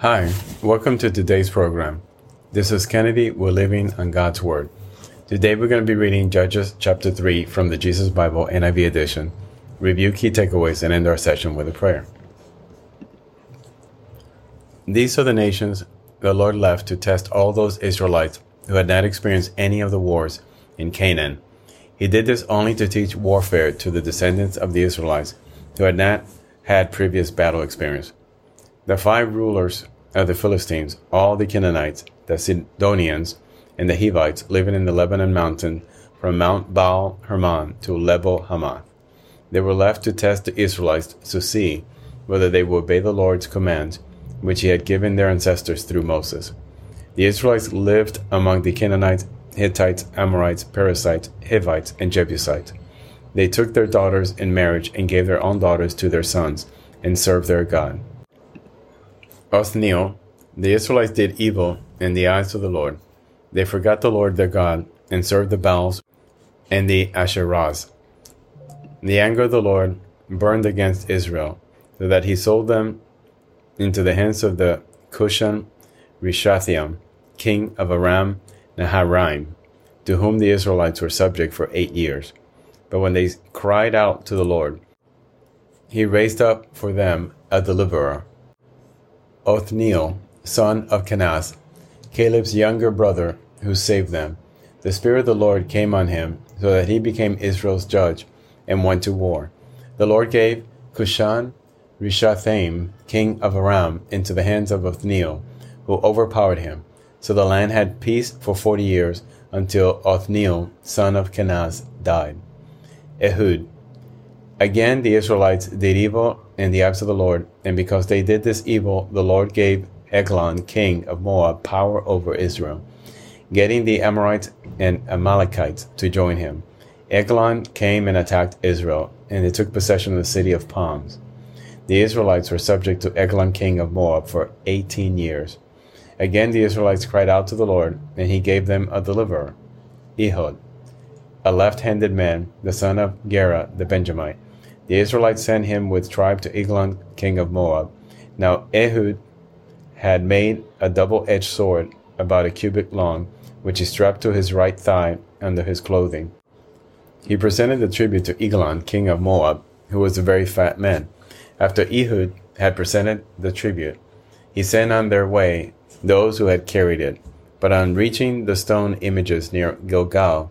Hi, welcome to today's program. This is Kennedy. We're living on God's Word. Today we're going to be reading Judges chapter 3 from the Jesus Bible NIV edition, review key takeaways, and end our session with a prayer. These are the nations the Lord left to test all those Israelites who had not experienced any of the wars in Canaan. He did this only to teach warfare to the descendants of the Israelites who had not had previous battle experience. The five rulers of the Philistines, all the Canaanites, the Sidonians, and the Hivites living in the Lebanon mountain from Mount Baal Hermon to Lebo Hamath. They were left to test the Israelites to see whether they would obey the Lord's commands, which he had given their ancestors through Moses. The Israelites lived among the Canaanites, Hittites, Amorites, Perizzites, Hivites, and Jebusites. They took their daughters in marriage and gave their own daughters to their sons and served their God. Othniel, the Israelites did evil in the eyes of the Lord they forgot the Lord their God and served the Baals and the Asherahs. The anger of the Lord burned against Israel, so that he sold them into the hands of the Cushan Rishathaim, king of Aram Naharaim, to whom the Israelites were subject for eight years. But when they cried out to the Lord, he raised up for them a deliverer, Othniel, son of Kenaz, Caleb's younger brother, who saved them. The Spirit of the Lord came on him, so that he became Israel's judge and went to war. The Lord gave Cushan Rishathaim, king of Aram, into the hands of Othniel, who overpowered him. So the land had peace for forty years, until Othniel, son of Kenaz, died. Ehud. Again the Israelites did evil in the eyes of the Lord, and because they did this evil, the Lord gave Eglon, king of Moab, power over Israel, getting the Amorites and Amalekites to join him. Eglon came and attacked Israel, and they took possession of the city of palms. The Israelites were subject to Eglon, king of Moab, for eighteen years. Again the Israelites cried out to the Lord, and he gave them a deliverer, Ehud, a left handed man, the son of Gera the Benjamite. The Israelites sent him with tribe to Eglon, king of Moab. Now Ehud had made a double edged sword about a cubit long, which he strapped to his right thigh under his clothing. He presented the tribute to Eglon, king of Moab, who was a very fat man. After Ehud had presented the tribute, he sent on their way those who had carried it. But on reaching the stone images near Gilgal,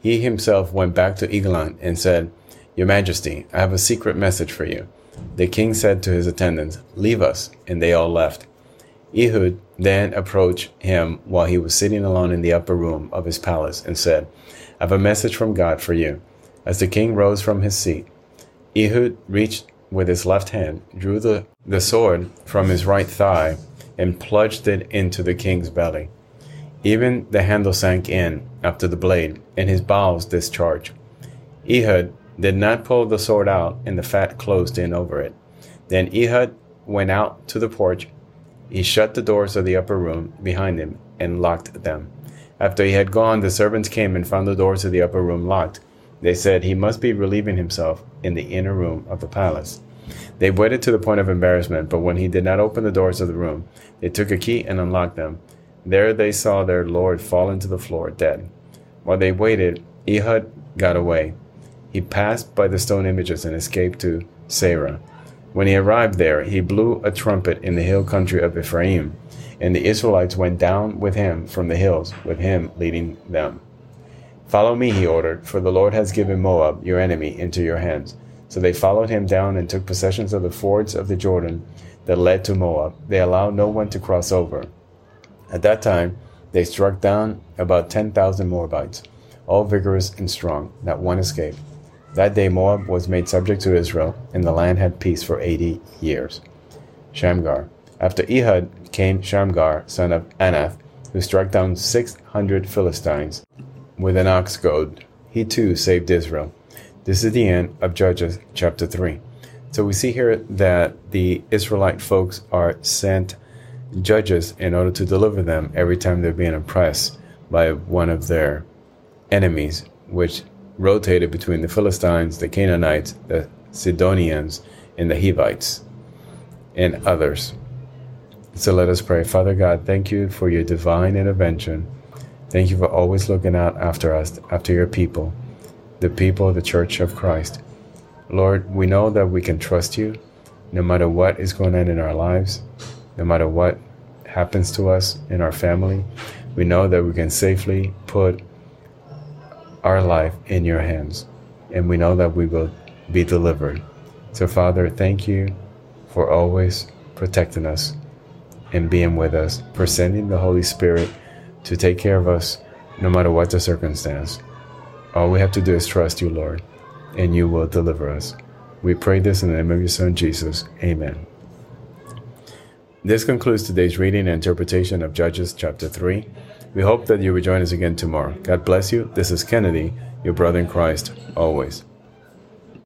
he himself went back to Eglon and said, Your Majesty, I have a secret message for you. The king said to his attendants, Leave us, and they all left. Ehud then approached him while he was sitting alone in the upper room of his palace and said, I have a message from God for you. As the king rose from his seat, Ehud reached with his left hand, drew the, the sword from his right thigh, and plunged it into the king's belly. Even the handle sank in after the blade, and his bowels discharged. Ehud did not pull the sword out, and the fat closed in over it. Then Ehud went out to the porch he shut the doors of the upper room behind him and locked them. After he had gone, the servants came and found the doors of the upper room locked. They said he must be relieving himself in the inner room of the palace. They waited to the point of embarrassment, but when he did not open the doors of the room, they took a key and unlocked them. There they saw their lord fall into the floor dead. While they waited, Ehud got away. He passed by the stone images and escaped to Seirah. When he arrived there, he blew a trumpet in the hill country of Ephraim, and the Israelites went down with him from the hills, with him leading them. Follow me, he ordered, for the Lord has given Moab, your enemy, into your hands. So they followed him down and took possession of the fords of the Jordan that led to Moab. They allowed no one to cross over. At that time, they struck down about 10,000 Moabites, all vigorous and strong, not one escaped. That day Moab was made subject to Israel, and the land had peace for eighty years. Shamgar. After Ehud came Shamgar, son of Anath, who struck down six hundred Philistines with an ox goad. He too saved Israel. This is the end of Judges chapter 3. So we see here that the Israelite folks are sent judges in order to deliver them every time they're being oppressed by one of their enemies, which rotated between the Philistines, the Canaanites, the Sidonians, and the Hivites, and others. So let us pray. Father God, thank you for your divine intervention. Thank you for always looking out after us, after your people, the people of the Church of Christ. Lord, we know that we can trust you no matter what is going on in our lives, no matter what happens to us in our family. We know that we can safely put our life in your hands, and we know that we will be delivered. So, Father, thank you for always protecting us and being with us, for sending the Holy Spirit to take care of us no matter what the circumstance. All we have to do is trust you, Lord, and you will deliver us. We pray this in the name of your Son, Jesus. Amen. This concludes today's reading and interpretation of Judges chapter 3. We hope that you will join us again tomorrow. God bless you. This is Kennedy, your brother in Christ, always.